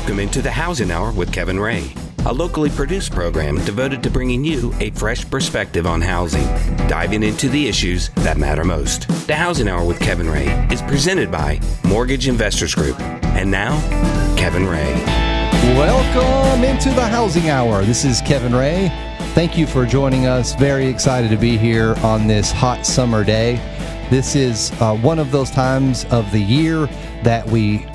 Welcome into the Housing Hour with Kevin Ray, a locally produced program devoted to bringing you a fresh perspective on housing, diving into the issues that matter most. The Housing Hour with Kevin Ray is presented by Mortgage Investors Group. And now, Kevin Ray. Welcome into the Housing Hour. This is Kevin Ray. Thank you for joining us. Very excited to be here on this hot summer day. This is uh, one of those times of the year that we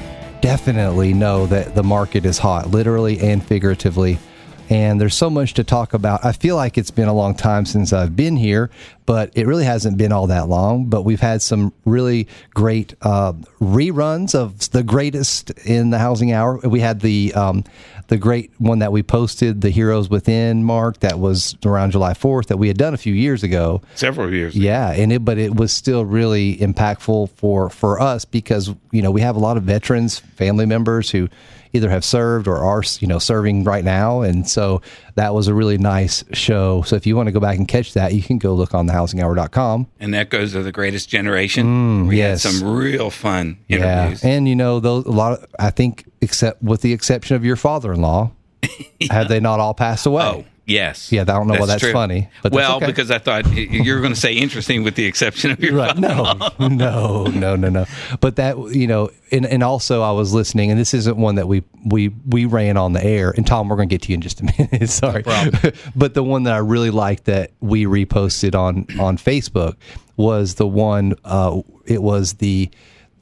definitely know that the market is hot, literally and figuratively. And there's so much to talk about. I feel like it's been a long time since I've been here, but it really hasn't been all that long. But we've had some really great uh, reruns of the greatest in the housing hour. We had the um, the great one that we posted, the Heroes Within mark, that was around July 4th, that we had done a few years ago. Several years. Yeah, and it, but it was still really impactful for for us because you know we have a lot of veterans, family members who either have served or are you know serving right now, and so that was a really nice show. So if you want to go back and catch that, you can go look on thehousinghour.com. And Echoes of the Greatest Generation. Mm, we yes. had some real fun interviews. Yeah, and you know those a lot. Of, I think, except with the exception of your father-in-law, have they not all passed away? Oh, yes. Yeah, I don't know why that's true. funny, but that's well, okay. because I thought you were going to say interesting with the exception of your right. No, no, no, no, no. But that you know, and, and also I was listening, and this isn't one that we we we ran on the air. And Tom, we're going to get to you in just a minute. Sorry, but the one that I really liked that we reposted on on Facebook was the one. Uh, it was the.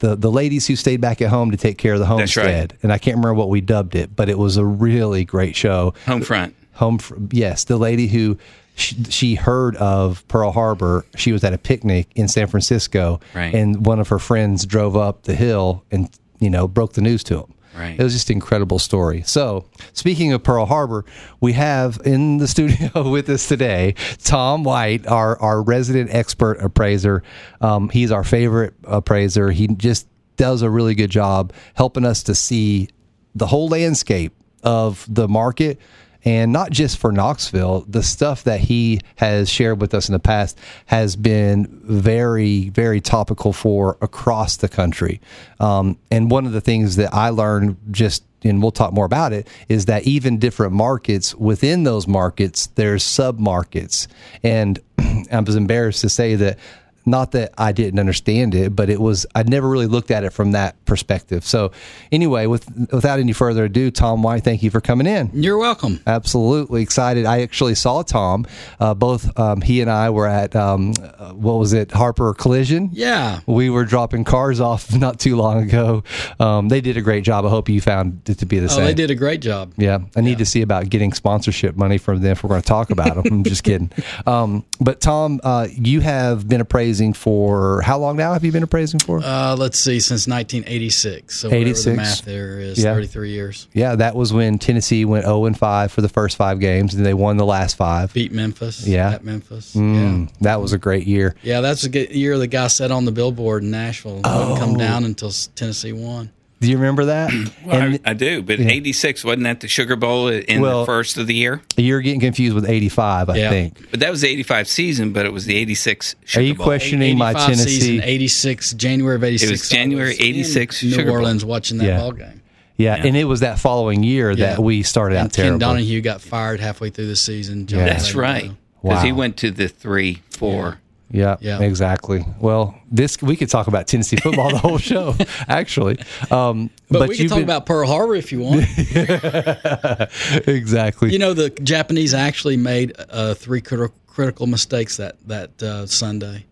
The, the ladies who stayed back at home to take care of the That's right. homestead, and I can't remember what we dubbed it, but it was a really great show home front. Home from yes the lady who she, she heard of pearl harbor she was at a picnic in san francisco Right. and one of her friends drove up the hill and you know broke the news to him Right. it was just an incredible story so speaking of pearl harbor we have in the studio with us today tom white our, our resident expert appraiser um, he's our favorite appraiser he just does a really good job helping us to see the whole landscape of the market and not just for Knoxville, the stuff that he has shared with us in the past has been very, very topical for across the country. Um, and one of the things that I learned just and we'll talk more about it, is that even different markets within those markets, there's sub markets. And I was embarrassed to say that not that I didn't understand it, but it was I never really looked at it from that perspective. So anyway, with without any further ado, Tom White, thank you for coming in. You're welcome. Absolutely excited. I actually saw Tom. Uh, both um, he and I were at um, what was it, Harper Collision. Yeah. We were dropping cars off not too long ago. Um, they did a great job. I hope you found it to be the Oh, same. they did a great job. Yeah, I need to see about getting sponsorship money from them if we're going to talk about them. I'm just kidding. Um, but Tom, uh, you have been appraising for how long now? Have you been appraising for? Uh, let's see, since 1986. So whatever 86. the math there is, Yeah. 33 years. yeah, that was when Tennessee went 0 and 5 for the first five games, and they won the last five. Beat Memphis. Yeah. At Memphis. Mm, That was a great year. Yeah. Yeah, that's a good year the guy set on the billboard in Nashville. It wouldn't come down until Tennessee won. Do you remember that? Well, and I, I do, but 86, wasn't that the Sugar Bowl in Well- the first of the year? you're getting confused with 85, I Yeah. think. But that was the 85 season, but it was the 86 Sugar Are you Bowl. questioning my Tennessee? season, 86, January of 86. was January I was in 86 New Sugar Bowl. Orleans watching that Yeah. ball game. yeah, and it was that following year Yeah. that we started And out Ken terrible. Donahue got fired halfway through the season. John That's right. so- Because he went to the 3 4. Yeah, Yeah. exactly. Well, this we could talk about Tennessee football the whole show, actually. Um, But, we can talk been- about Pearl Harbor if you want. exactly. You know, the Japanese actually made uh, three criti- critical mistakes that that uh, Sunday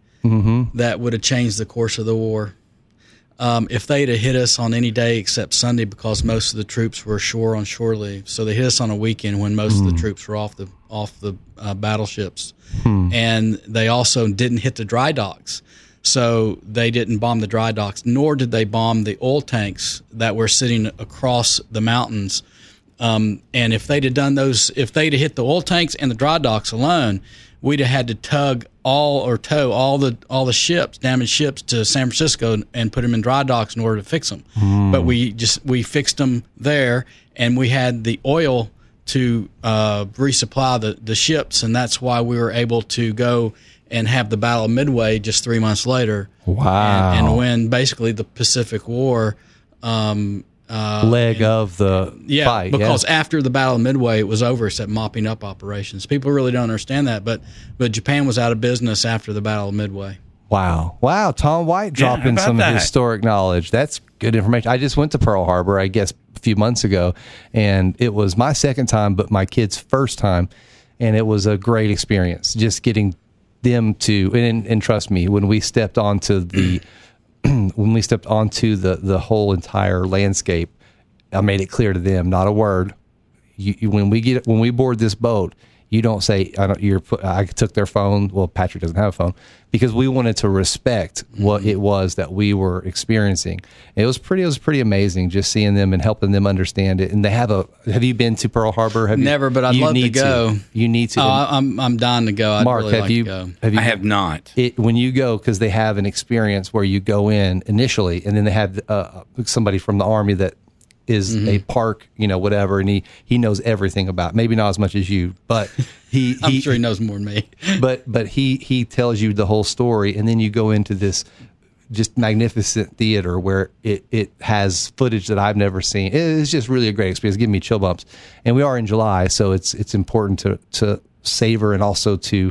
that would have changed the course of the war. Um, if they'd have hit us on any day except Sunday, because most of the troops were ashore on shore leave, so they hit us on a weekend when most of the troops were off the off the uh, battleships, and they also didn't hit the dry docks. So they didn't bomb the dry docks, nor did they bomb the oil tanks that were sitting across the mountains um, and if they'd have done those, if they'd have hit the oil tanks and the dry docks alone, we'd have had to tug all or tow all the all the ships, damaged ships, to San Francisco and, and put them in dry docks in order to fix them. But we just we fixed them there, and we had the oil to uh, resupply the the ships, and that's why we were able to go and have the Battle of Midway just three months later. Wow. And, and win basically the Pacific War. Um, uh, leg of the yeah, fight. because yeah. after the Battle of Midway, it was over. Except mopping up operations. People really don't understand that, but but Japan was out of business after the Battle of Midway. Wow. Wow. Tom White dropping about some that? historic knowledge. That's good information. I just went to Pearl Harbor, I guess, a few months ago, and it was my second time, but my kid's first time. And it was a great experience just getting them to, and, and trust me, when we stepped onto the, when we stepped onto the, the whole entire landscape, I made it clear to them, not a word. You, you, when we get when we board this boat, you don't say I don't. You're. I took their phone. Well, Patrick doesn't have a phone because we wanted to respect what it was that we were experiencing. It was pretty. It was pretty amazing just seeing them and helping them understand it. And they have a. Have you been to Pearl Harbor? Have you- Never, but I'd you love to need go. You need to. Oh, I- I'm I'm dying to go. I'd Mark, really have like you? to go. Have you? I have not. it when you go because they have an experience where you go in initially and then they have uh, somebody from the army that is Mm-hmm. a park you know whatever and he he knows everything about maybe not as much as you but he, I'm he sure he knows more than me. but but he he tells you the whole story and then you go into this just magnificent theater where it, it has footage that I've never seen. It's just really a great experience. Giving me chill bumps, and we are in July, so it's it's important to to savor and also to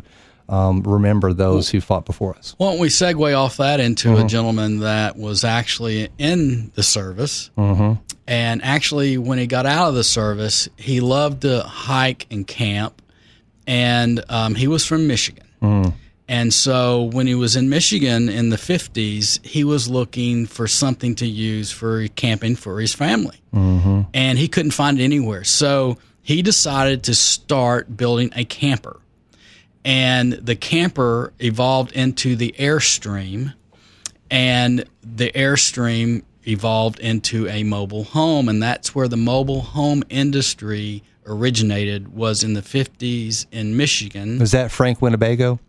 um, remember those who fought before us. Why don't we segue off that into Mm-hmm. a gentleman that was actually in the service? Mm-hmm. And actually, when he got out of the service, he loved to hike and camp. And um, he was from Michigan. Mm. And so when he was in Michigan in the 50s, he was looking for something to use for camping for his family. Mm-hmm. And he couldn't find it anywhere. So he decided to start building a camper and the camper evolved into the Airstream, and the Airstream evolved into a mobile home, and that's where the mobile home industry originated. Was in the fifties in Michigan. Was that Frank Winnebago?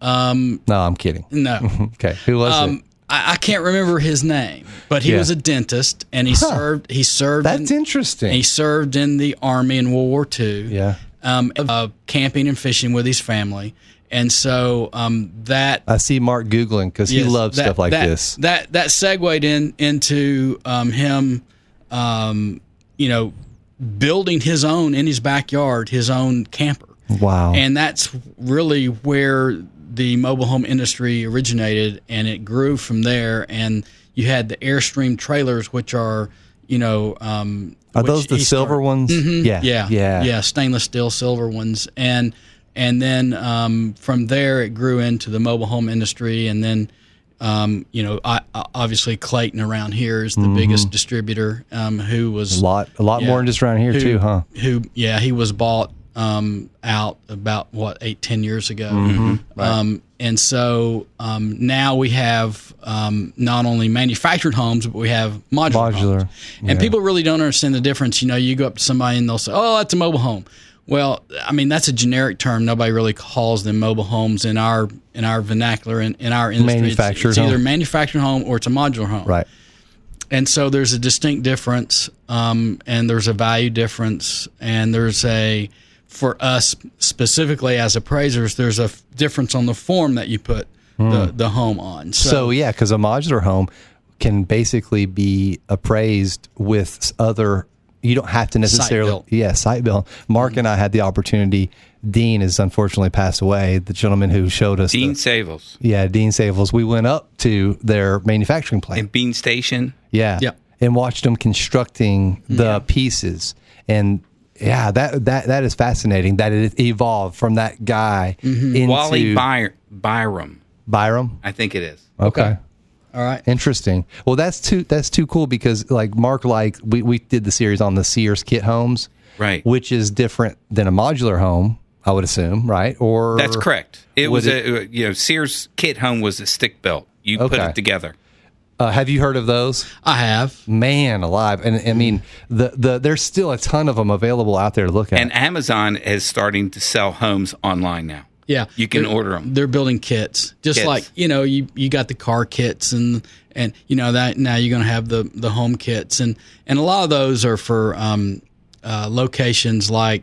Um, no, I'm kidding. No, Okay, who was it? um, I, I can't remember his name, but he Yeah. was a dentist, and he served. He served. That's in, interesting. He served in the army in World War II. Yeah. Um, uh, camping and fishing with his family, and so um, that I see Mark googling because he loves that- stuff like that, this. That that segued in into um, him, um, you know, building his own in his backyard, his own camper, Wow. and that's really where the mobile home industry originated, and it grew from there. And you had the Airstream trailers, which are, you know, um, Are those the silver started- ones? Yeah. yeah, Yeah. yeah, stainless steel silver ones, and and then um, from there it grew into the mobile home industry, and then um, you know, I, obviously Clayton around here is the biggest distributor, um, who was Mm-hmm. A lot, a lot yeah, more than just around here who- too, huh? Who, yeah, he was bought um, out about what eight, ten years ago, Mm-hmm. um, and so um, now we have um, not only manufactured homes, but we have modular, Modular, homes. And yeah. people really don't understand the difference. You know, you go up to somebody and they'll say, "Oh, that's a mobile home." Well, I mean that's a generic term. Nobody really calls them mobile homes in our in our vernacular in, in our industry. It's- Manufactured it's, either home. manufactured home or it's a modular home. Right. And so there's a distinct difference, um, and there's a value difference, and there's a for us specifically as appraisers, there's a f- difference on the form that you put the, the home on. So, Hmm. So yeah, because a modular home can basically be appraised with other. You don't have to necessarily. built. Yeah, site built. Mark and I had the opportunity. Dean has unfortunately passed away. The gentleman who showed us. Dean the, Savels yeah, Dean Savels. We went up to their manufacturing plant. and Bean Station. Yeah. Yep. And watched them constructing the pieces. And yeah, that that that is fascinating that it evolved from that guy mm-hmm. into Wally By- Byram, Byram. I think it is. Okay. all right. Interesting. Well, that's too that's too cool because like Mark like we we did the series on the Sears kit homes. Right. Which is different than a modular home, I would assume, right? Or That's correct. It would was a you know Sears kit home was a stick built. You put it together. Uh, have you heard of those? I have. Man alive. And I mean the the there's still a ton of them available out there to look at. And Amazon is starting to sell homes online now. Yeah, You can They're- order 'em. They're building kits, just Kits. like you know, you you got the car kits and and you know that now you're going to have the the home kits and and a lot of those are for um, uh, locations like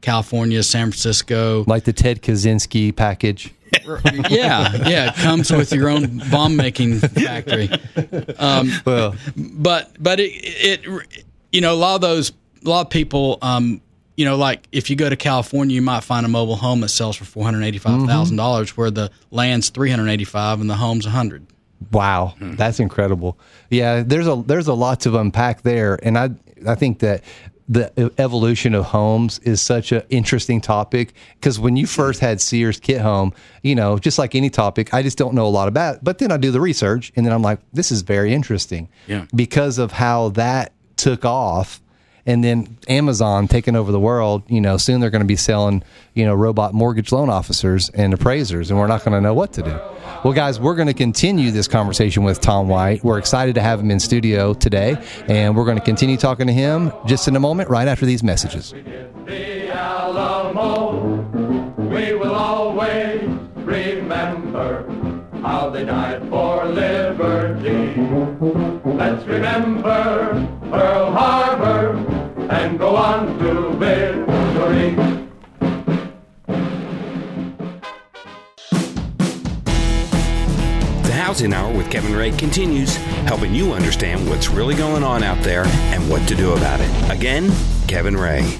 California, San Francisco. like the Ted Kaczynski package. yeah, yeah, it comes with your own bomb making factory. Um, Well, but but it, it you know a lot of those a lot of people um you know like if you go to California you might find a mobile home that sells for four hundred eighty five thousand dollars where the land's three hundred eighty five and the home's a hundred. Wow, that's incredible. Yeah, there's a there's a lot to unpack there, and I I think that the evolution of homes is such an interesting topic because when you first had Sears Kit Home, you know, just like any topic, I just don't know a lot about. It. But then I do the research, and then I'm like, this is very interesting. Yeah. because of how that took off. And then Amazon taking over the world, you know, soon they're going to be selling, you know, robot mortgage loan officers and appraisers, and we're not going to know what to do. Well, guys, we're going to continue this conversation with Tom White. We're excited to have him in studio today, and we're going to continue talking to him just in a moment, right after these messages. remember how they died for liberty. Let's remember Pearl Harbor and go on to victory. The Housing Hour with Kevin Ray continues, helping you understand what's really going on out there and what to do about it. Again, Kevin Ray.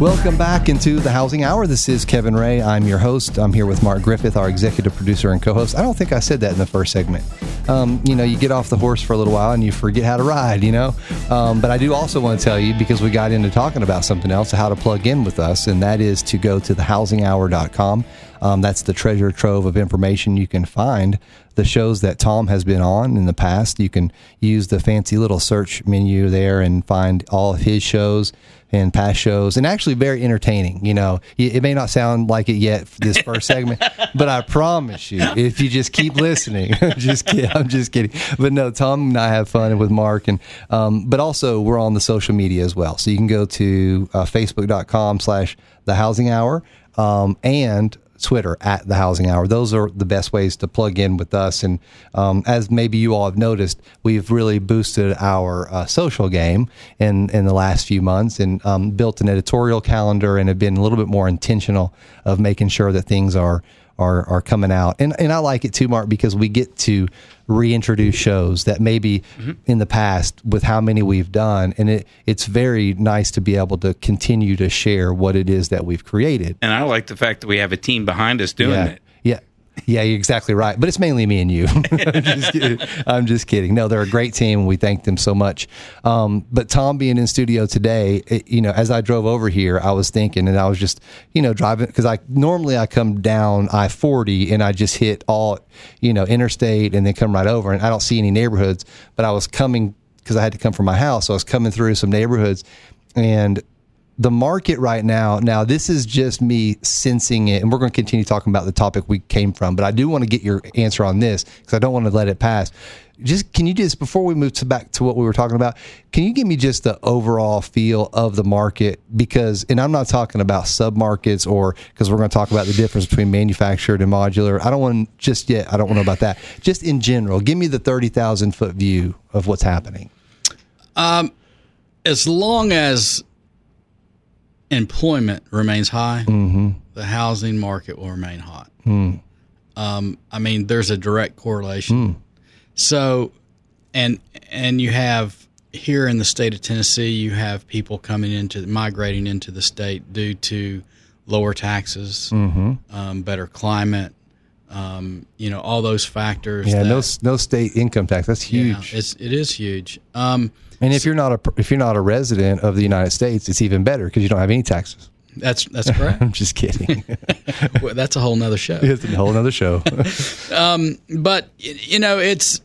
Welcome back into the Housing Hour. This is Kevin Ray. I'm your host. I'm here with Mark Griffith, our executive producer and co-host. I don't think I said that in the first segment. Um, you know, you get off the horse for a little while and you forget how to ride. You know, um, but I do also want to tell you because we got into talking about something else, how to plug in with us, and that is to go to thehousinghour.com. Um, that's the treasure trove of information you can find. The shows that Tom has been on in the past, you can use the fancy little search menu there and find all of his shows and past shows, and actually very entertaining. You know, it may not sound like it yet this first segment, but I promise you, if you just keep listening, just kidding. I'm just kidding. But no, Tom and I have fun with Mark, and um, but also we're on the social media as well. So you can go to uh, Facebook.com/slash The Housing Hour um, and Twitter at the Housing Hour. Those are the best ways to plug in with us. And um, as maybe you all have noticed, we've really boosted our uh, social game in in the last few months and um, built an editorial calendar and have been a little bit more intentional of making sure that things are. Are, are coming out and and I like it too, Mark, because we get to reintroduce shows that maybe mm-hmm. in the past with how many we've done, and it it's very nice to be able to continue to share what it is that we've created. And I like the fact that we have a team behind us doing yeah. it. Yeah. You're exactly right. But it's mainly me and you. I'm, just kidding. I'm just kidding. No, they're a great team, and we thank them so much. Um, but Tom being in studio today, it, you know, as I drove over here, I was thinking, and I was just, you know, driving because I normally I come down I 40 and I just hit all, you know, interstate and then come right over, and I don't see any neighborhoods. But I was coming because I had to come from my house, so I was coming through some neighborhoods, and the market right now now this is just me sensing it and we're going to continue talking about the topic we came from but i do want to get your answer on this because i don't want to let it pass. Just can you just before we move to back to what we were talking about can you give me just the overall feel of the market? Because and i'm not talking about sub markets or because we're going to talk about the difference between manufactured and modular. I don't want just yet i don't want to know about that. Just in general give me the 30000 foot view of what's happening. Um, As long as employment remains high, the housing market will remain hot. Um, I mean, there's a direct correlation. So, and and you have here in the state of Tennessee, you have people coming into migrating into the state due to lower taxes, um, better climate, um, you know, all those factors. yeah that- no no state income tax that's yeah, huge it's it is huge. Um, And if you're not a if you're not a resident of the United States, it's even better because you don't have any taxes. that's that's correct. I'm just kidding. Well, that's a whole nother show. it's a whole other show. but you know it's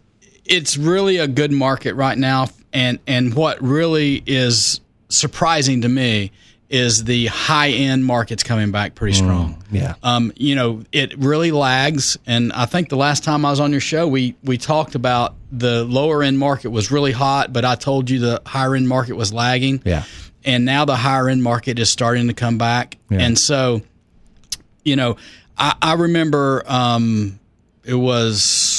it's really a good market right now and and what really is surprising to me is the high end markets coming back pretty strong yeah. um, you know it really lags and i think the last time i was on your show we we talked about the lower end market was really hot but i told you the higher end market was lagging Yeah. and now the higher end market is starting to come back Yeah. and so you know i, I remember um, it was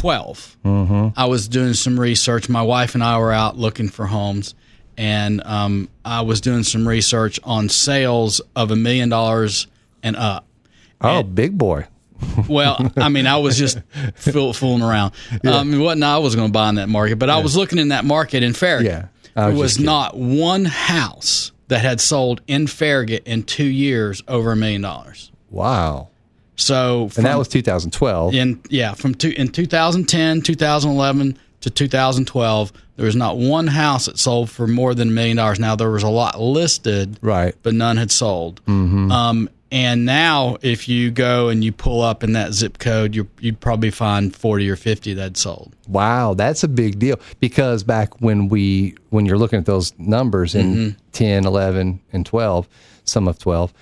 2012 Mm-hmm. i was doing some research my wife and i were out looking for homes and um, I was doing some research on sales of a million dollars and up. Oh, big boy. Well, I mean, I was just fool, fooling around. Um, it wasn't I was going to buy in that market, but I was looking in that market in Farragut. Yeah, I there was was not one house that had sold in Farragut in two years over a million dollars. Wow. So, And that was 2012. in yeah from two, in 2010 2011 to 2012 there was not one house that sold for more than a million dollars now there was a lot listed Right. but none had sold um, and now if you go and you pull up in that zip code you you'd probably find 40 or 50 that sold Wow, that's a big deal because back when we when you're looking at those numbers in Mm-hmm. 10, 11 and 12, some of 12,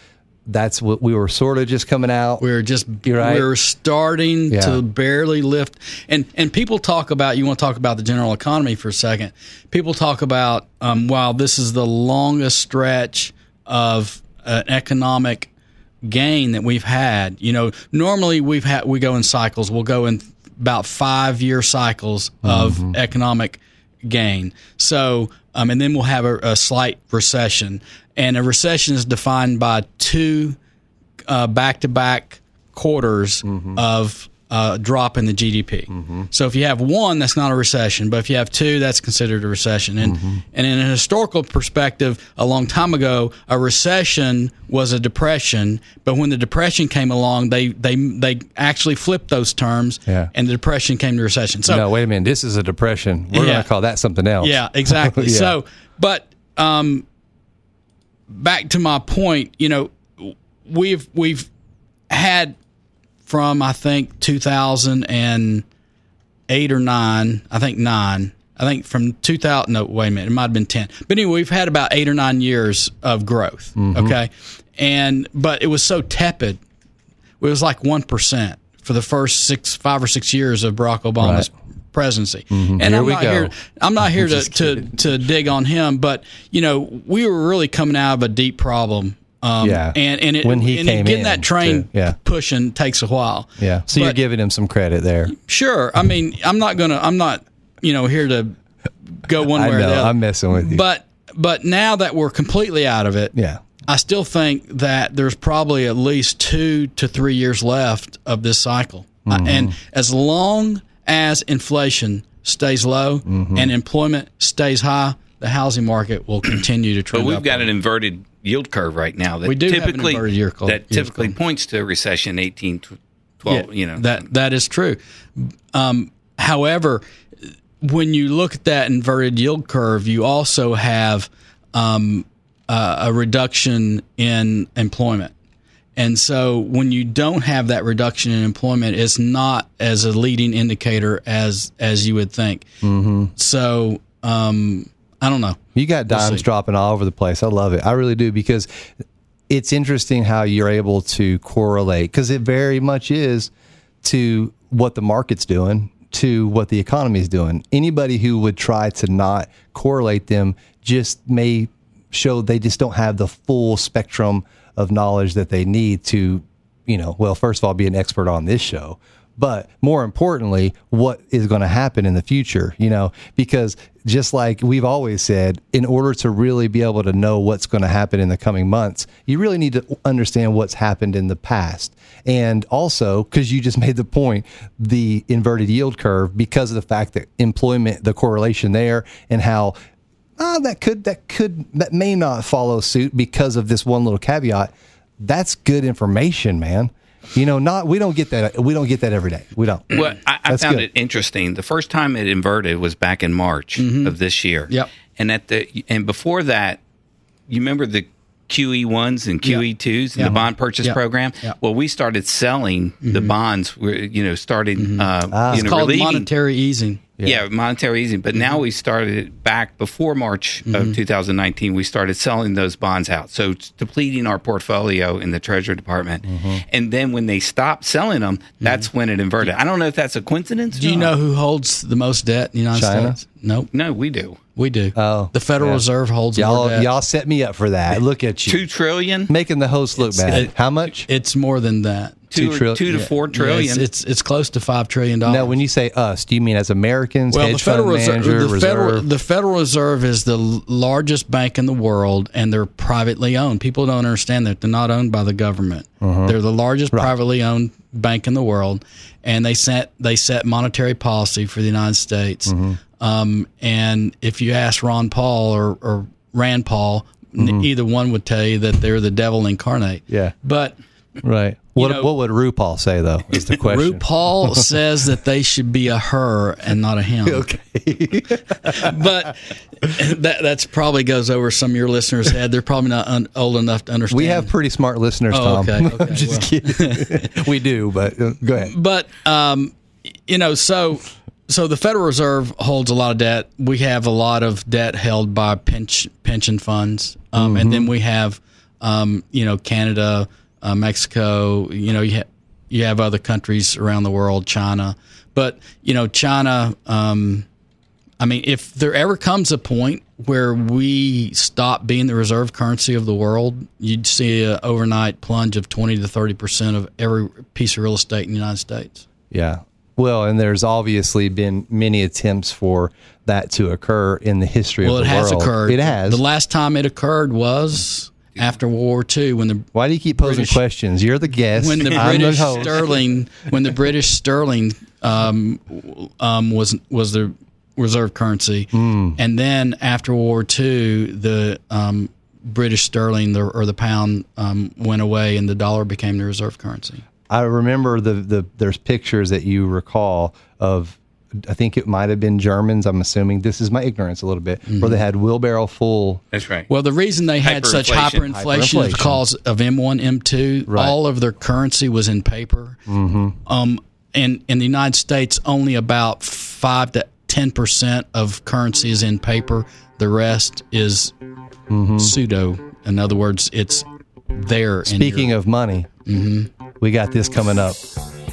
that's what we were sort of just coming out. we were just right. we were starting Yeah. to barely lift and and people talk about you want to talk about the general economy for a second people talk about um, wow this is the longest stretch of an economic gain that we've had you know normally we've had we go in cycles we'll go in about five year cycles of economic gain so um, and then we'll have a, a slight recession. And a recession is defined by two back to back quarters of uh, drop in the GDP. So if you have one, that's not a recession, but if you have two, that's considered a recession. And and in a historical perspective, a long time ago, a recession was a depression. But when the depression came along, they they they actually flipped those terms, Yeah. and the depression came to recession. So no, wait a minute. This is a depression. We're Yeah. going to call that something else. yeah, exactly. Yeah. So, but um, back to my point, you know, we've we've had from I think 2008 or nine, I think nine. I think from 2000. No, wait a minute. It might have been 10. But anyway, we've had about eight or nine years of growth. Mm-hmm. Okay, and but it was so tepid. It was like one percent for the first six, five or six years of Barack Obama's presidency. Mm-hmm. And Here I'm we not go. here. I'm not here to, to to dig on him, but you know, we were really coming out of a deep problem. Um, Yeah. and and it, When he and came getting in that train to- yeah. pushing takes a while. Yeah. So you're giving him some credit there. Sure. I mean, I'm not gonna. I'm not. You know, here to go one I way or the know. other. I'm messing with you. But but now that we're completely out of it, yeah. I still think that there's probably at least two to three years left of this cycle. Uh, Mm-hmm. and as long as inflation stays low Mm-hmm. and employment stays high, the housing market will continue to But trend we've got upward. an inverted yield curve right now that We do have an typically inverted yield that typically curve. points to a recession 18 tw- 12 you know that that is true. Um, however, when you look at that inverted yield curve, you also have um, uh, a reduction in employment. And so when you don't have that reduction in employment, it's not as a leading indicator as as you would think. Mm-hmm. So um, I don't know. You got dimes see. dropping all over the place. I love it. I really do because it's interesting how you're able to correlate because it very much is to what the market's doing to what the economy is doing. Anybody who would try to not correlate them just may show they just don't have the full spectrum of knowledge that they need to, you know, well, first of all, be an expert on this show, but more importantly, what is going to happen in the future, you know, because just like we've always said, in order to really be able to know what's going to happen in the coming months, you really need to understand what's happened in the past. And also, because you just made the point, the inverted yield curve, because of the fact that employment, the correlation there, and how ah, that could that could that may not follow suit because of this one little caveat. That's good information, man. You know, not we don't get that we don't get that every day. We don't. Well, I, I found good. it interesting. The first time it inverted was back in March of this year. Mm-hmm. Yep. And at the and before that, you remember the QE ones and QE twos and Yeah. the bond purchase Yeah. program. Yeah. Mm-hmm. Well, we started selling the bonds. You know started uh, Ah. you It's know called relieving. monetary easing. Yeah. monetary easing. But now mm-hmm. we started back before March of mm-hmm. 2019. We started selling those bonds out. So depleting our portfolio in the Treasury Department. Mm-hmm. And then when they stopped selling them, that's when it inverted. I don't know if that's a coincidence. Do you not. know who holds the most debt in the United China? States? Nope. No, we do. We do. Oh, the Federal yeah. Reserve holds more Y'all debt. y'all set me up for that. Look at you Two trillion. making the host look bad. How much? It's more than that. Two, Two tril- two to yeah. four Yeah, it's, it's it's close to five trillion dollars. Now, when you say us, do you mean as Americans, well, hedge the Federal fund Reserve, manager, the? Federal, the Federal Reserve is the largest bank in the world, and they're privately owned. People don't understand that they're not owned by the government. Uh-huh. They're the largest privately owned bank in the world, and they set they set monetary policy for the United States. Mm-hmm. Um, and if you ask Ron Paul or, or Rand Paul, n- either one would tell you that they're the devil incarnate. Mm-hmm. Yeah. but right. What, know- what would RuPaul say, though, is the question. RuPaul says that they should be a her and not a him. Okay. but that that's probably goes over some of your listeners' head. They're probably not un, old enough to understand. We have pretty smart listeners, Oh, Tom. okay, okay, I'm just kidding. we do, but uh, go ahead. but um, you know, so so the Federal Reserve holds a lot of debt. We have a lot of debt held by pension pension funds, um, and then we have um, you know Canada, uh, Mexico. You know, you ha- you have other countries around the world, China. But you know, China. Um, I mean, if there ever comes a point where we stop being the reserve currency of the world, you'd see an overnight plunge of 20 to 30 percent of every piece of real estate in the United States. Yeah. Well, and there's obviously been many attempts for that to occur in the history Well, of it has occurred. It has. The last time it occurred was after World War II when the Why do you keep posing British- questions? You're the guest. when the British host. sterling when the British sterling um, um, was was the reserve currency, Hmm. and then after World War II, the um, British sterling the, or the pound um, went away, and the dollar became the reserve currency. I remember the, the there's pictures that you recall of I think it might have been Germans. I'm assuming this is my ignorance a little bit, where they had wheelbarrow full. That's right. Well, the reason they had such Hyperinflation. hyperinflation is because of M1, M2. Right. All of their currency was in paper. Mm-hmm. Um, and in the United States, only about five to ten percent of currency is in paper. The rest is pseudo. In other words, it's there. Speaking of money, we got this coming up.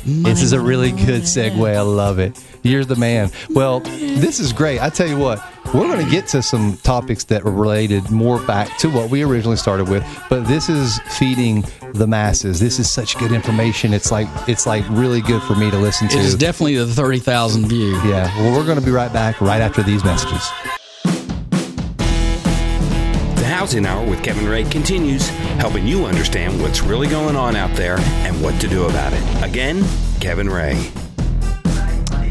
This is a really good segue. I love it. You're the man. Well, this is great. I tell you what, we're going to get to some topics that are related more back to what we originally started with, but this is feeding the masses. This is such good information. It's like it's like really good for me to listen to. it is definitely the thirty thousand view. yeah. Well, we're going to be right back right after these messages. The Housing Hour with Kevin Ray continues, helping you understand what's really going on out there and what to do about it. Again, Kevin Ray.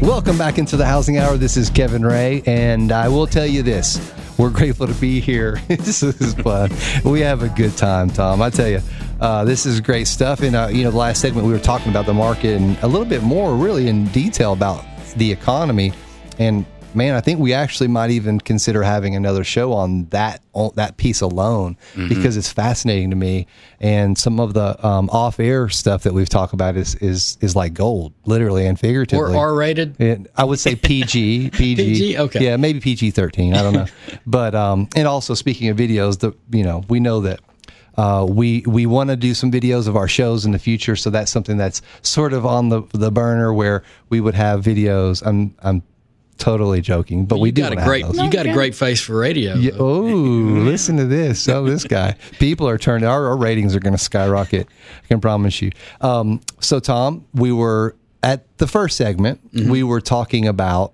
Welcome back into the Housing Hour. This is Kevin Ray, and I will tell you this: we're grateful to be here. this is fun. We have a good time, Tom. I tell you, uh, this is great stuff. And uh, you know, the last segment we were talking about the market and a little bit more, really in detail about the economy. And man, I think we actually might even consider having another show on that on that piece alone because it's fascinating to me. And some of the um, off-air stuff that we've talked about is is is like gold, literally and figuratively. Or R rated. I would say PG, PG, PG? Okay. yeah, maybe PG thirteen. I don't know, but um, and also speaking of videos, the you know we know that uh, we we want to do some videos of our shows in the future, so that's something that's sort of on the the burner where we would have videos. I'm I'm totally joking, but we you do got a great those. you got a great face for radio. Yeah, oh, listen to this. Oh, this guy. People are turning, our, our ratings are going to skyrocket. I can promise you. Um, so, Tom, we were at the first segment, we were talking about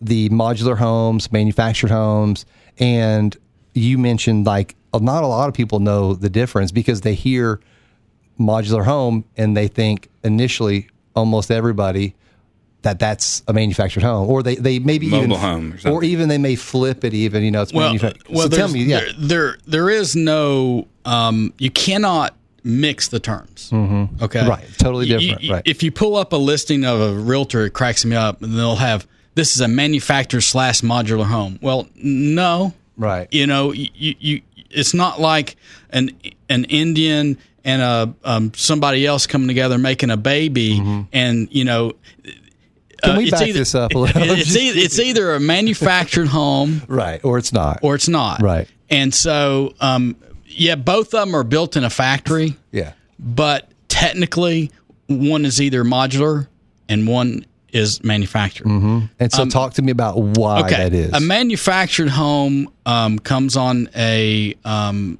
the modular homes, manufactured homes, and you mentioned like not a lot of people know the difference because they hear modular home and they think initially almost everybody that that's a manufactured home or they, they maybe Mobile even home or or, even they may flip it even you know it's well, manufactured well, so tell me yeah there, there there is no um, you cannot mix the terms. Mm-hmm. Okay, Right, totally different, you- right. If you pull up a listing of a realtor, it cracks me up, and they'll have this is a manufactured slash modular home. Well, no, right you know, you, you it's not like an an Indian and a um, somebody else coming together making a baby, and you know. Mm-hmm. Can uh, we back either- this up a little? It's, either, it's either a manufactured home right or it's not or it's not. Right. And so, um, yeah, both of them are built in a factory, yeah but technically, one is either modular and one is manufactured. and so talk to me about why Um, Okay. that is A manufactured home um, comes on a um,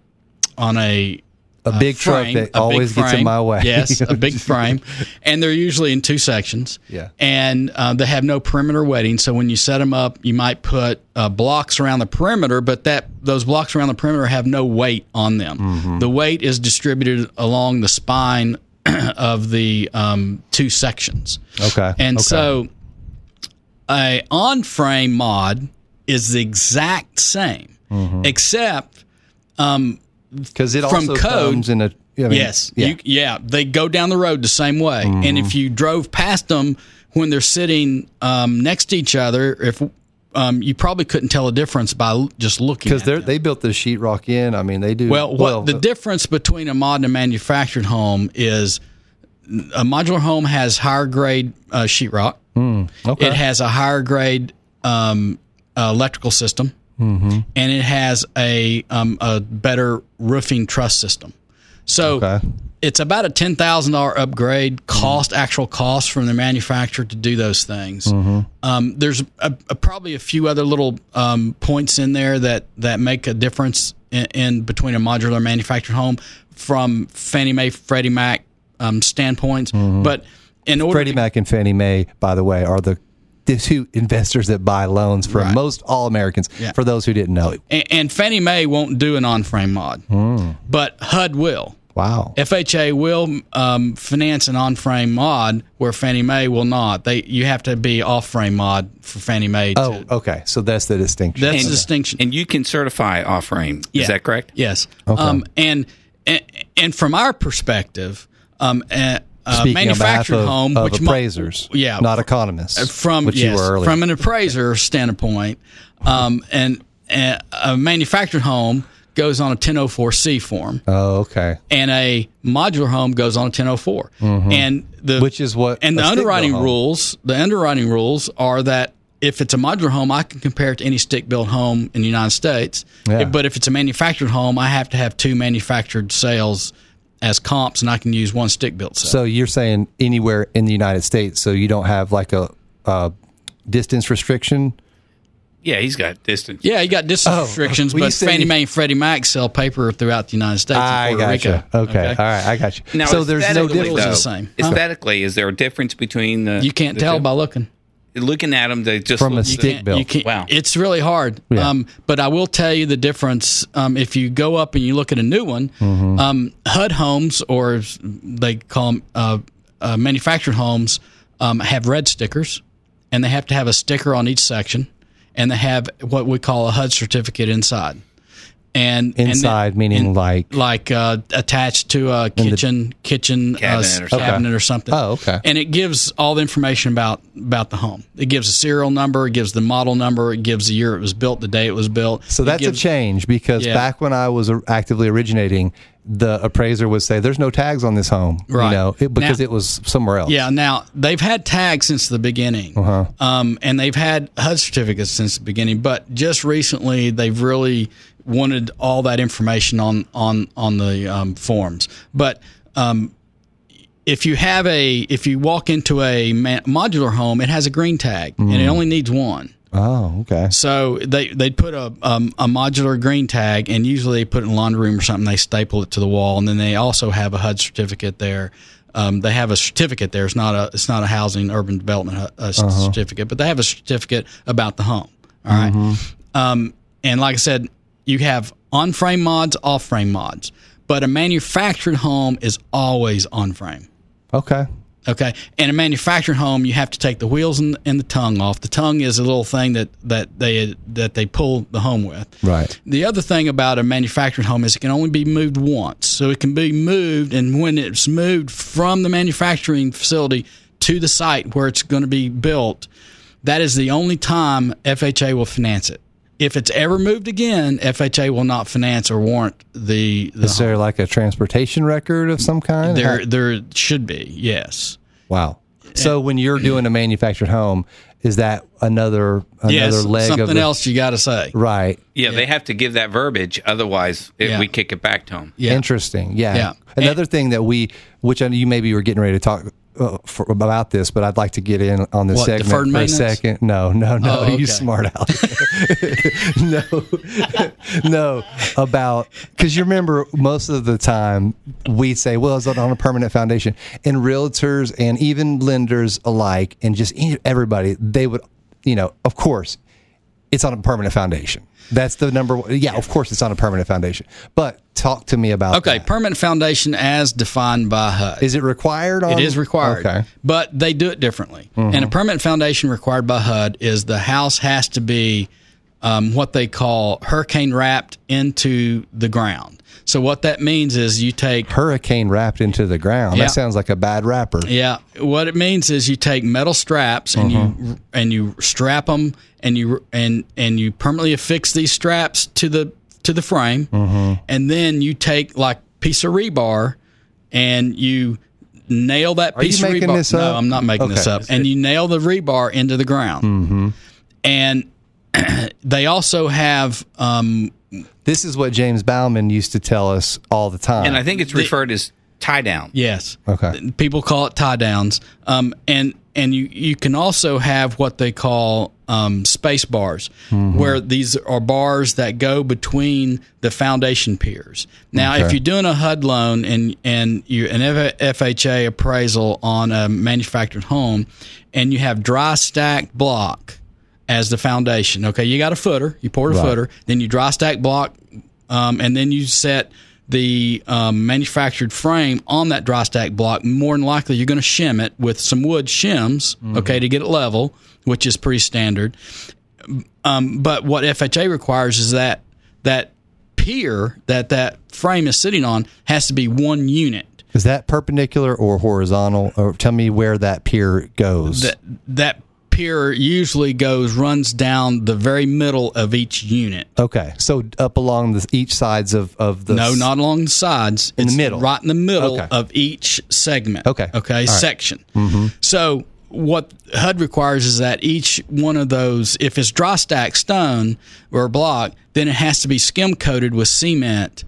on a A big truck frame, that a big always gets in my way. Yes, a big frame, and they're usually in two sections. Yeah. and uh, they have no perimeter weighting. So when you set them up, you might put uh, blocks around the perimeter, but that those blocks around the perimeter have no weight on them. Mm-hmm. The weight is distributed along the spine of the um, two sections. Okay. And okay. so a on frame mod is the exact same, Mm-hmm. except because it from also code- comes in a I mean, yes, yeah. you, yeah, they go down the road the same way. And if you drove past them when they're sitting um, next to each other, if um, you probably couldn't tell a difference by just looking because they they built the sheetrock in. I mean, they do Well, what the difference between a mod and a manufactured home is a modular home has higher grade uh, sheetrock. okay. It has a higher grade um, uh, electrical system, Mm-hmm. and it has a um, a better roofing truss system. So Okay. it's about a ten thousand dollar upgrade cost, actual cost from the manufacturer to do those things. Mm-hmm. Um, there's a, a, probably a few other little um, points in there that that make a difference in, in between a modular manufactured home from Fannie Mae, Freddie Mac um, standpoints. But in order Mm-hmm. Freddie to Mac and Fannie Mae, by the way, are the the two investors that buy loans for Right. most all Americans. Yeah. For those who didn't know, and, and Fannie Mae won't do an on-frame mod, but HUD will. wow. FHA will um, finance an on-frame mod where Fannie Mae will not. They you have to be off-frame mod for Fannie Mae. To, Oh, okay. So that's the distinction. that's the distinction. And you can certify off frame. Yeah. Is that correct? Yes. Um, and, and and from our perspective, um, a, a Speaking on behalf manufactured of, home, of which mo- appraisers, yeah, not economists, from which yes, you were earlier. from an appraiser standpoint, um, and, and a manufactured home goes on a 1004C form, oh, okay. and a modular home goes on a 1004. And the Mm-hmm. Which is what and the underwriting rules. The underwriting rules are that if it's a modular home, I can compare it to any stick built home in the United States. Yeah. But if it's a manufactured home, I have to have two manufactured sales as comps, and I can use one stick built sale. So you're saying anywhere in the United States, so you don't have like a, a distance restriction. Yeah, he's got distance. yeah, you got distance Oh, restrictions, well, you but said Fannie you- Mae and Freddie Mac sell paper throughout the United States. I and Puerto got you. Rico. Okay. all right, I got you. Now, so there's no difference. Though, the same. Huh? Aesthetically, is there a difference between the? You can't the tell two? by looking. Looking at them. They just From a look- stick built. You can't, Wow. It's really hard. Yeah. Um, but I will tell you the difference. Um, if you go up and you look at a new one, Mm-hmm. um, HUD homes, or they call them uh, uh, manufactured homes, um, have red stickers, and they have to have a sticker on each section, and they have what we call a HUD certificate inside. And and then- Inside, meaning in- like like uh, attached to a kitchen kitchen Cabinet uh, or s- something. or something. Oh, okay. And it gives all the information about about the home. It gives a serial number, it gives the model number, it gives the year it was built, the day it was built. So It that's gives- a change because Yeah. back when I was uh, actively originating, the appraiser would say, "There's no tags on this home," Right. you know, it, because Now- it was somewhere else. Yeah, now they've had tags since the beginning, Uh-huh. um, and they've had HUD certificates since the beginning. But just recently, they've really wanted all that information on on on the um, forms. But um, if you have a if you walk into a ma- modular home, it has a green tag, and Mm. it only needs one. Oh, okay. So they they put a um, a modular green tag, and usually they put it in laundry room or something. They staple it to the wall, and then they also have a HUD certificate there. Um, they have a certificate there. It's not a it's not a housing urban development uh, uh, certificate, but they have a certificate about the home. All right? um, and like I said, you have on frame mods, off frame mods, but a manufactured home is always on frame. Okay. Okay, and a manufactured home, you have to take the wheels and, and the tongue off. The tongue is a little thing that that they that they pull the home with. Right. The other thing about a manufactured home is it can only be moved once, so it can be moved, and when it's moved from the manufacturing facility to the site where it's going to be built, that is the only time FHA will finance it. If it's ever moved again, FHA will not finance or warrant the. the Is there like a transportation record of some kind? there, How- there should be yes. wow. So when you're doing a manufactured home, is that another another yes, leg something of the, else you got to say. Right. Yeah, they have to give that verbiage, otherwise it, Yeah. we kick it back to them. Yeah. Interesting. Yeah. Yeah. Another thing that we, which I know you maybe were getting ready to talk uh, for, about this, but I'd like to get in on this What, segment for a second. No, no, no, Oh, you smart out. no, no, about because you remember most of the time we say, well, it's on a permanent foundation, and realtors and even lenders alike, and just everybody, they would, you know, of course, it's on a permanent foundation. That's the number one. Yeah, of course, it's not a permanent foundation. But talk to me about Okay, that. permanent foundation as defined by HUD. Is it required? On, It is required. Okay. But they do it differently. And a permanent foundation required by HUD is the house has to be um, what they call hurricane wrapped into the ground. So what that means is you take Hurricane wrapped into the ground. Yeah. That sounds like a bad rapper. yeah, what it means is you take metal straps and you mm-hmm. and you strap them and you and and you permanently affix these straps to the to the frame, mm-hmm. and then you take like piece of rebar and you nail that Are piece of rebar. this no. I'm not making this up. And you nail the rebar into the ground, mm-hmm. and they also have um, This is what James Bauman used to tell us all the time. And I think it's referred as tie down. Yes. Okay. People call it tie downs. Um, and and you, you can also have what they call um, space bars, Mm-hmm. where these are bars that go between the foundation piers. Now, if you're doing a HUD loan and and you an FHA appraisal on a manufactured home, and you have dry stacked block as the foundation. Okay, you got a footer, you poured a Right. footer, then you dry stack block, um, and then you set the um, manufactured frame on that dry stack block. More than likely, you're going to shim it with some wood shims, okay, to get it level, which is pretty standard. Um, but what FHA requires is that that pier that that frame is sitting on has to be one unit. Is that perpendicular or horizontal? Or tell me where that pier goes. that that pier usually goes runs down the very middle of each unit. okay. So up along the, each sides of, of the. No, not along the sides. In the middle. right in the middle Okay. of each segment. Okay. Okay. Right. Section. Mm-hmm. So what HUD requires is that each one of those, if it's dry stack stone or block, then it has to be skim coated with cement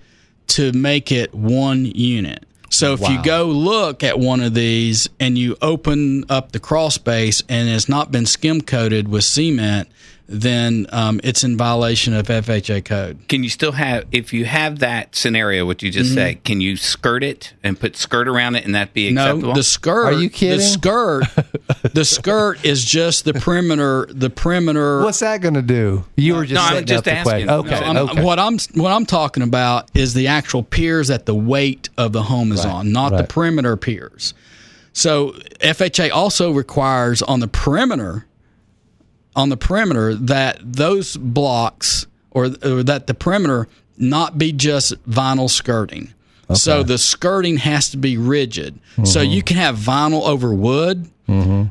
to make it one unit. So if you go look at one of these and you open up the crawl space and it's not been skim coated with cement, then um, it's in violation of FHA code. Can you still have, if you have that scenario, what you Mm-hmm. just said, can you skirt it and put skirt around it and that be acceptable? No, the skirt. Are you kidding? The skirt. the skirt is just the perimeter. The perimeter. What's that going to do? You were just No, I'm setting just up the asking. question. No, Okay. I'm- okay. What I'm what I'm talking about is the actual piers that the weight of the home is on, not the perimeter piers. So FHA also requires on the perimeter, on the perimeter that those blocks or, or that the perimeter not be just vinyl skirting. So the skirting has to be rigid. So Mm-hmm. you can have vinyl over wood,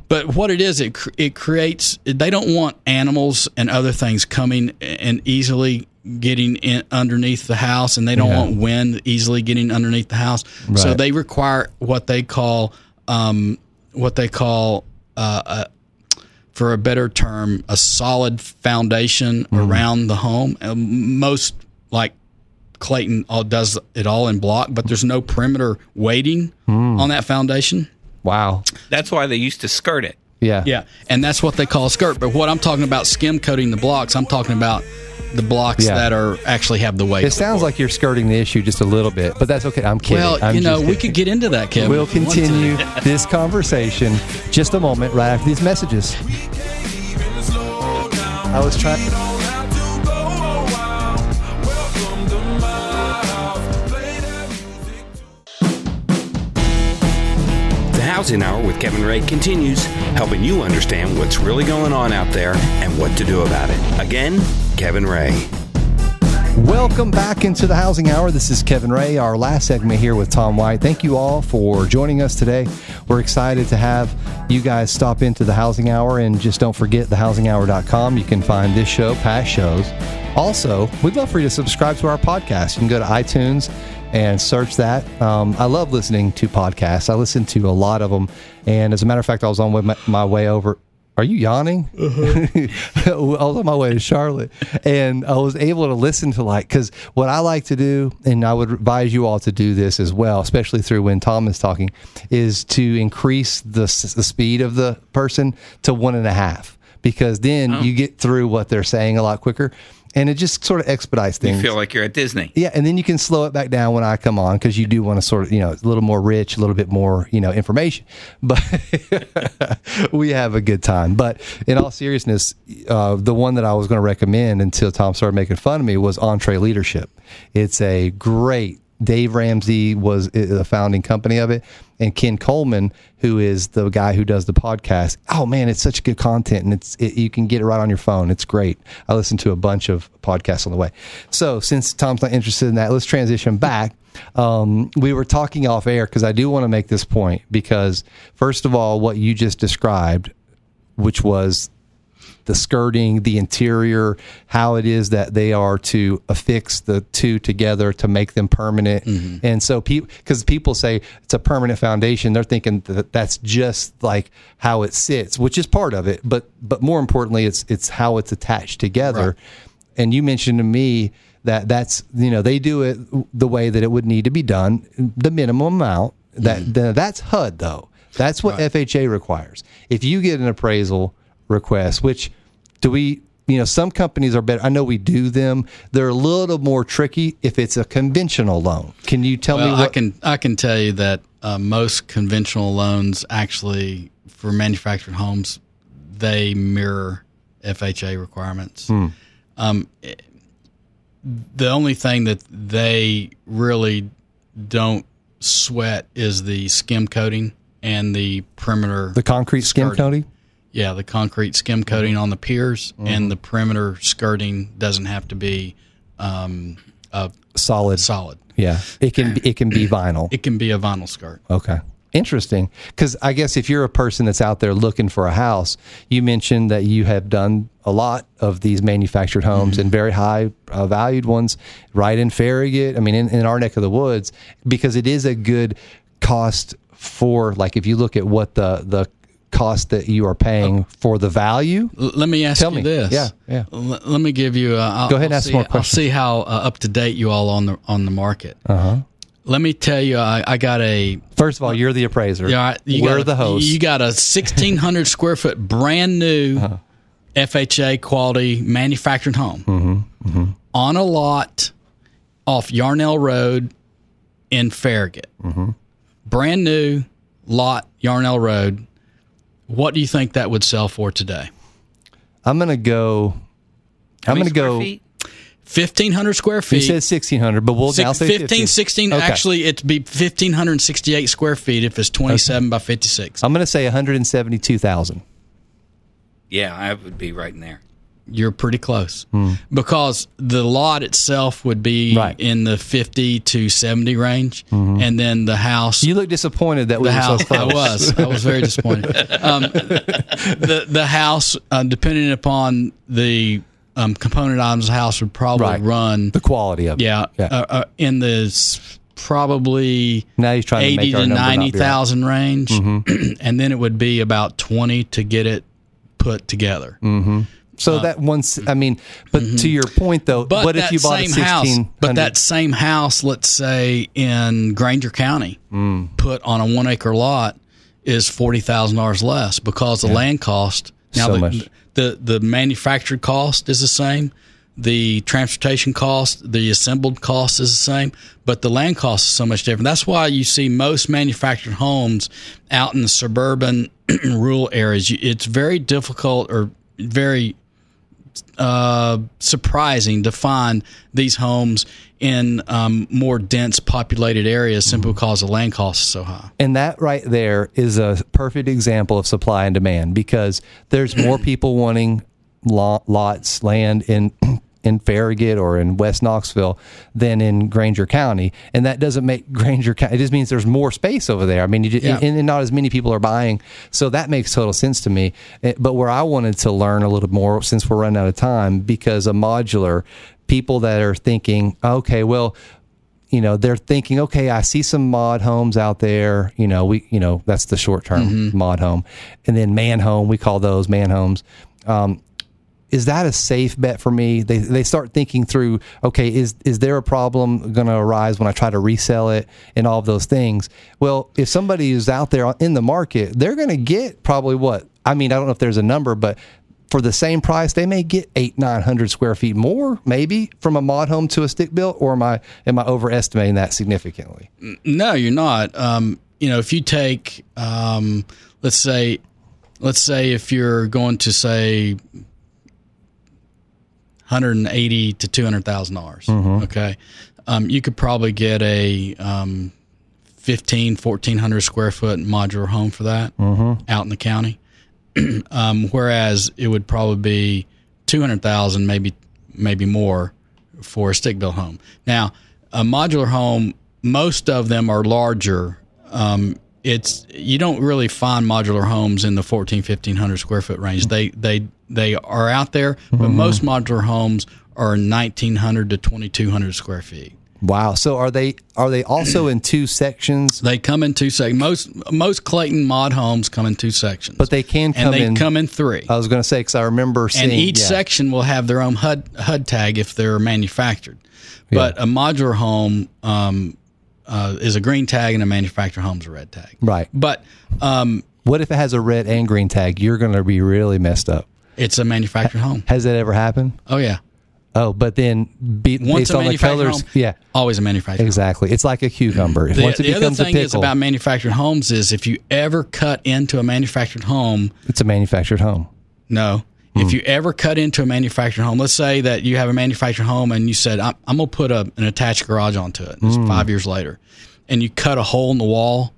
but what it is, it it creates. They don't want animals and other things coming and easily getting in underneath the house, and they don't Yeah. want wind easily getting underneath the house. So they require what they call um, what they call uh, a, for a better term, a solid foundation Mm-hmm. around the home. Um, most like Clayton all does it all in block, but there's no perimeter weighting Hmm. on that foundation. wow. That's why they used to skirt it. Yeah. Yeah, and that's what they call a skirt. But what I'm talking about, skim coating the blocks, I'm talking about the blocks Yeah. that are actually have the weight. It sounds like you're skirting the issue just a little bit, but that's okay. I'm kidding. well, I'm you know, we could get into that, Kevin. We'll continue this conversation just a moment right after these messages. I was trying. Housing Hour with Kevin Ray continues, helping you understand what's really going on out there and what to do about it. Again, Kevin Ray. Welcome back into the Housing Hour. This is Kevin Ray, our last segment here with Tom White. Thank you all for joining us today. We're excited to have you guys stop into the Housing Hour and just don't forget thehousinghour.com. You can find this show, past shows. Also, we'd love for you to subscribe to our podcast. You can go to iTunes and search that. Um, I love listening to podcasts. I listen to a lot of them. And as a matter of fact, I was on my, my way over are you yawning? I was on my way to Charlotte and I was able to listen to like, because what I like to do, and I would advise you all to do this as well, especially through when Tom is talking, is to increase the, the speed of the person to one and a half because then you get through what they're saying a lot quicker and it just sort of expedites things. You feel like you're at Disney. Yeah, and then you can slow it back down when I come on because you do want to sort of, you know, a little more rich, a little bit more, you know, information. But we have a good time. But in all seriousness, uh, the one that I was going to recommend until Tom started making fun of me was EntreLeadership. It's a great. Dave Ramsey was the founding company of it, and Ken Coleman, who is the guy who does the podcast. Oh man, it's such good content, and it's it, you can get it right on your phone. It's great. I listened to a bunch of podcasts on the way. So since Tom's not interested in that, let's transition back. Um, we were talking off air because I do want to make this point because first of all, what you just described, which was the skirting, the interior, how it is that they are to affix the two together to make them permanent. Mm-hmm. And so people, because people say it's a permanent foundation, they're thinking that that's just like how it sits, which is part of it. But but more importantly, it's it's how it's attached together. And you mentioned to me that that's you know they do it the way that it would need to be done, the minimum amount. That mm-hmm. then that's HUD though. That's what FHA requires. If you get an appraisal request, which do we, you know, some companies are better. I know we do them. They're a little more tricky if it's a conventional loan. Can you tell me what? I can I can tell you that uh, most conventional loans actually for manufactured homes they mirror FHA requirements. Hmm. Um, it- the only thing that they really don't sweat is the skim coating and the perimeter. the concrete skim coating. Yeah, the concrete skim coating on the piers Mm-hmm. and the perimeter skirting doesn't have to be um, uh, Solid. solid. Yeah, it can be, it can be vinyl. It can be a vinyl skirt. Okay. Interesting. Because I guess if you're a person that's out there looking for a house, you mentioned that you have done a lot of these manufactured homes and very high uh, valued ones right in Farragut. I mean, in, in our neck of the woods, because it is a good cost for, like, if you look at what the, the cost that you are paying for the value. Let me ask Tell you me. this. Yeah, yeah. L- let me give you. Uh, I'll, Go ahead and I'll ask see, more I'll questions. see how uh, up to date you all on the on the market. Uh Uh-huh. Let me tell you, I, I got a. First of all, you're the appraiser. Yeah, you We're got the host. You got a sixteen hundred square foot brand new Uh-huh. FHA quality manufactured home Mm-hmm, on a lot off Yarnell Road in Farragut. Mm-hmm. Brand new lot, Yarnell Road. What do you think that would sell for today? I'm going to go. How I'm many going to square go. feet? 1,500 square feet. He said 1600, but we'll now Six, say 15, 15. 16. Okay. Actually, it'd be 1,568 square feet if it's 27 by 56. I'm going to say 172,000. Yeah, I would be right in there. You're pretty close because the lot itself would be Hmm. Right. in the 50 to 70 range, and then the house. You look disappointed that we the were house. so. I was. I was very disappointed. Um, the the house, uh, depending upon the um, component items, the house would probably Right. run. The quality of it. Yeah, Yeah. Uh, uh, in the probably Now he's trying eighty to be ninety. Mm-hmm. range, and then it would be about twenty to get it put together. So that once, I mean, but to your point though, Uh, mm-hmm. But what if you bought a house, but that same house, let's say in Grainger County, Mm. put on a one acre lot, is forty thousand dollars less because the land cost. Now So the, the the manufactured cost is the same, the transportation cost, the assembled cost is the same, but the land cost is so much different. That's why you see most manufactured homes out in the suburban rural areas. It's very difficult or very uh, surprising to find these homes in um, more dense populated areas simply because the land cost is so high. And that right there is a perfect example of supply and demand because there's more people wanting lots, land in in Farragut or in West Knoxville than in Grainger County, and that doesn't make Grainger County. It just means there's more space over there. I mean, you just, Yeah. and, and not as many people are buying, so that makes total sense to me. Eh, But where I wanted to learn a little more, since we're running out of time, because a modular, people that are thinking, okay, well you know they're thinking, okay, I see some mod homes out there. You know, we you know that's the short term mod home, and then man home. We call those man homes. Um, is that a safe bet for me? They they start thinking through, okay, is is there a problem going to arise when I try to resell it and all of those things? Well, if somebody is out there in the market, they're going to get probably what I mean. I don't know if there's a number, but for the same price, they may get eight nine hundred square feet more, maybe from a mod home to a stick built. Or am I am I overestimating that significantly? No, you're not. Um, you know, if you take, um, let's say, let's say if you're going to say 180 to 200 thousand dollars, okay, um, you could probably get a um, 15, 1400 square foot modular home for that out in the county. um, whereas it would probably be 200,000, maybe, maybe more for a stick built home. Now, a modular home, most of them are larger. Um, it's you don't really find modular homes in the 14 1500 square foot range they they they are out there but most modular homes are 1900 to 2200 square feet Wow. So are they are they also in two sections? they come in two sections most most clayton mod homes come in two sections But they can come and they in. come in three I was going to say because I remember seeing and each yeah. section will have their own HUD HUD tag if they're manufactured. But a modular home um, uh, is a green tag, and a manufactured home is a red tag. Right. But um, What if it has a red and green tag? You're going to be really messed up. it's a manufactured home. Has that ever happened? Oh yeah. Oh, but then be, Once based a on the manufactured colors, home, yeah, always a manufactured home. exactly. It's like a cucumber. The, Once it the other becomes a thing is about manufactured homes is if you ever cut into a manufactured home, it's a manufactured home. no. If you ever cut into a manufactured home, let's say that you have a manufactured home and you said, I'm, I'm going to put a, an attached garage onto it. It's mm. five years later. And you cut a hole in the wall.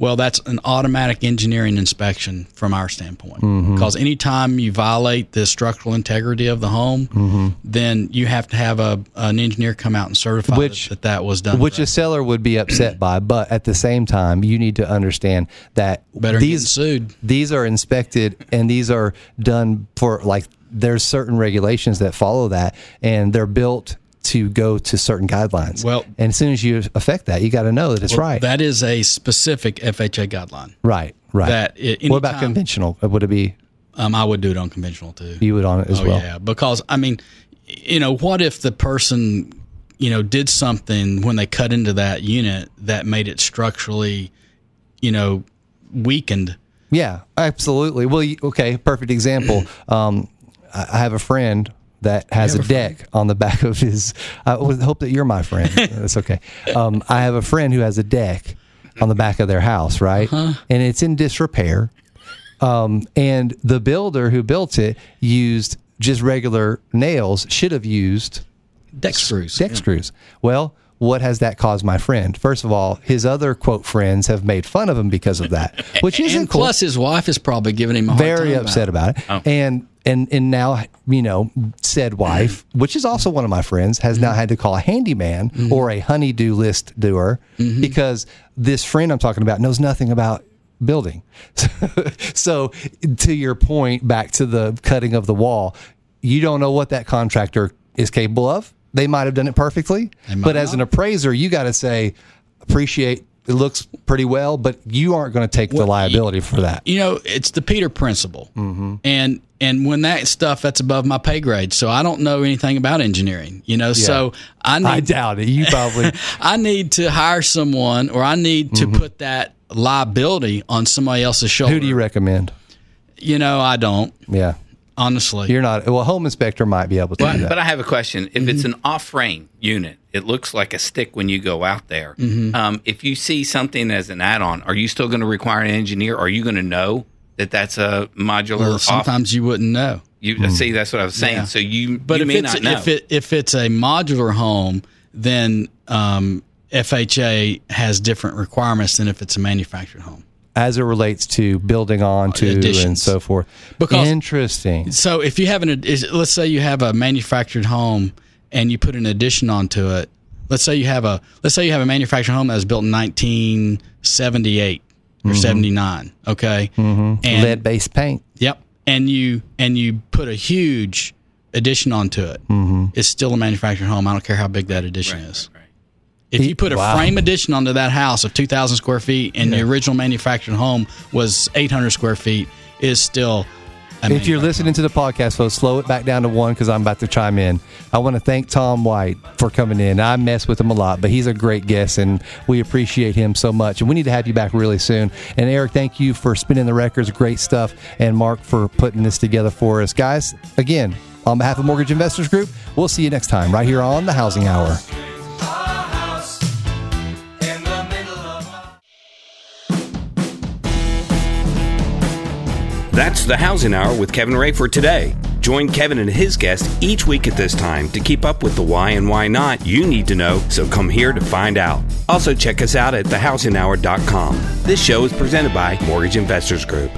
Well, that's an automatic engineering inspection from our standpoint. Mm-hmm. Because anytime you violate the structural integrity of the home, mm-hmm. then you have to have a, an engineer come out and certify Which- that, that was done. which a seller would be upset by. But at the same time, you need to understand that better these sued. these are inspected and these are done for like there's certain regulations that follow that, and they're built to go to certain guidelines. Well- and as soon as you affect that, you got to know that it's right. That is a specific FHA guideline. right. Right. that i- what about conventional? Would it be Um, I would do it on conventional too. you would on it as oh well? yeah, because I mean, you know, what if the person, you know, did something when they cut into that unit that made it structurally, you know, weakened? Yeah, absolutely. Well, okay, perfect example. Um, I have a friend that has a, deck on the back of his. I hope that you're my friend. That's okay. Um, I have a friend who has a deck on the back of their house, right? And it's in disrepair. Um, and the builder who built it used just regular nails. Should have used Deck screws. deck screws. Well, what has that caused my friend? First of all, his other quote friends have made fun of him because of that, which isn't and cool plus, his wife is probably giving him a hard very time upset about it. about it. And and and now you know said wife, which is also one of my friends, has Mm-hmm. now had to call a handyman or a honeydew list doer Mm-hmm. because this friend I'm talking about knows nothing about building. so to your point, back to the cutting of the wall, you don't know what that contractor is capable of. They might have done it perfectly, but as an appraiser, you got to say appreciate. It looks pretty well, but you aren't going to take the Well, liability for that. you know, it's the Peter principle, mm-hmm. and and when that stuff that's above my pay grade, so I don't know anything about engineering. You know, so I need I doubt it. You probably I need to hire someone, or I need to put that liability on somebody else's shoulder. Who do you recommend? You know, I don't Yeah, honestly. you're not. Well, a home inspector might be able to do But, that. but I have a question. If it's Mm-hmm. an off-frame unit, it looks like a stick when you go out there. Mm-hmm. Um, if you see something as an add-on, are you still going to require an engineer? Are you going to know that that's a modular? well, off- sometimes you wouldn't know. you see, that's what I was saying. Yeah. So you, But you if may it's not know. if it if it's a modular home, then um, FHA has different requirements than if it's a manufactured home. As it relates to building on to and so forth. Because- Interesting. So if you have an, let's say you have a manufactured home and you put an addition onto it. Let's say you have a, let's say you have a manufactured home that was built in 1978 or 79. Okay. And Lead based paint. Yep. And you and you put a huge addition onto it. Mm-hmm. It's still a manufactured home. I don't care how big that addition is. Right. If you put a Wow. frame addition onto that house of 2,000 square feet and the original manufactured home was 800 square feet, is still. If you're listening to the podcast, folks, slow it back down to one because I'm about to chime in. I want to thank Tom White for coming in. I mess with him a lot, but he's a great guest, and we appreciate him so much. And we need to have you back really soon. And Eric, thank you for spinning the records. Great stuff. And Mark for putting this together for us. Guys, again, on behalf of Mortgage Investors Group, we'll see you next time right here on the Housing Hour. That's the Housing Hour with Kevin Ray for today. Join Kevin and his guest each week at this time to keep up with the why and why not you need to know, so come here to find out. Also, check us out at thehousinghour.com. This show is presented by Mortgage Investors Group.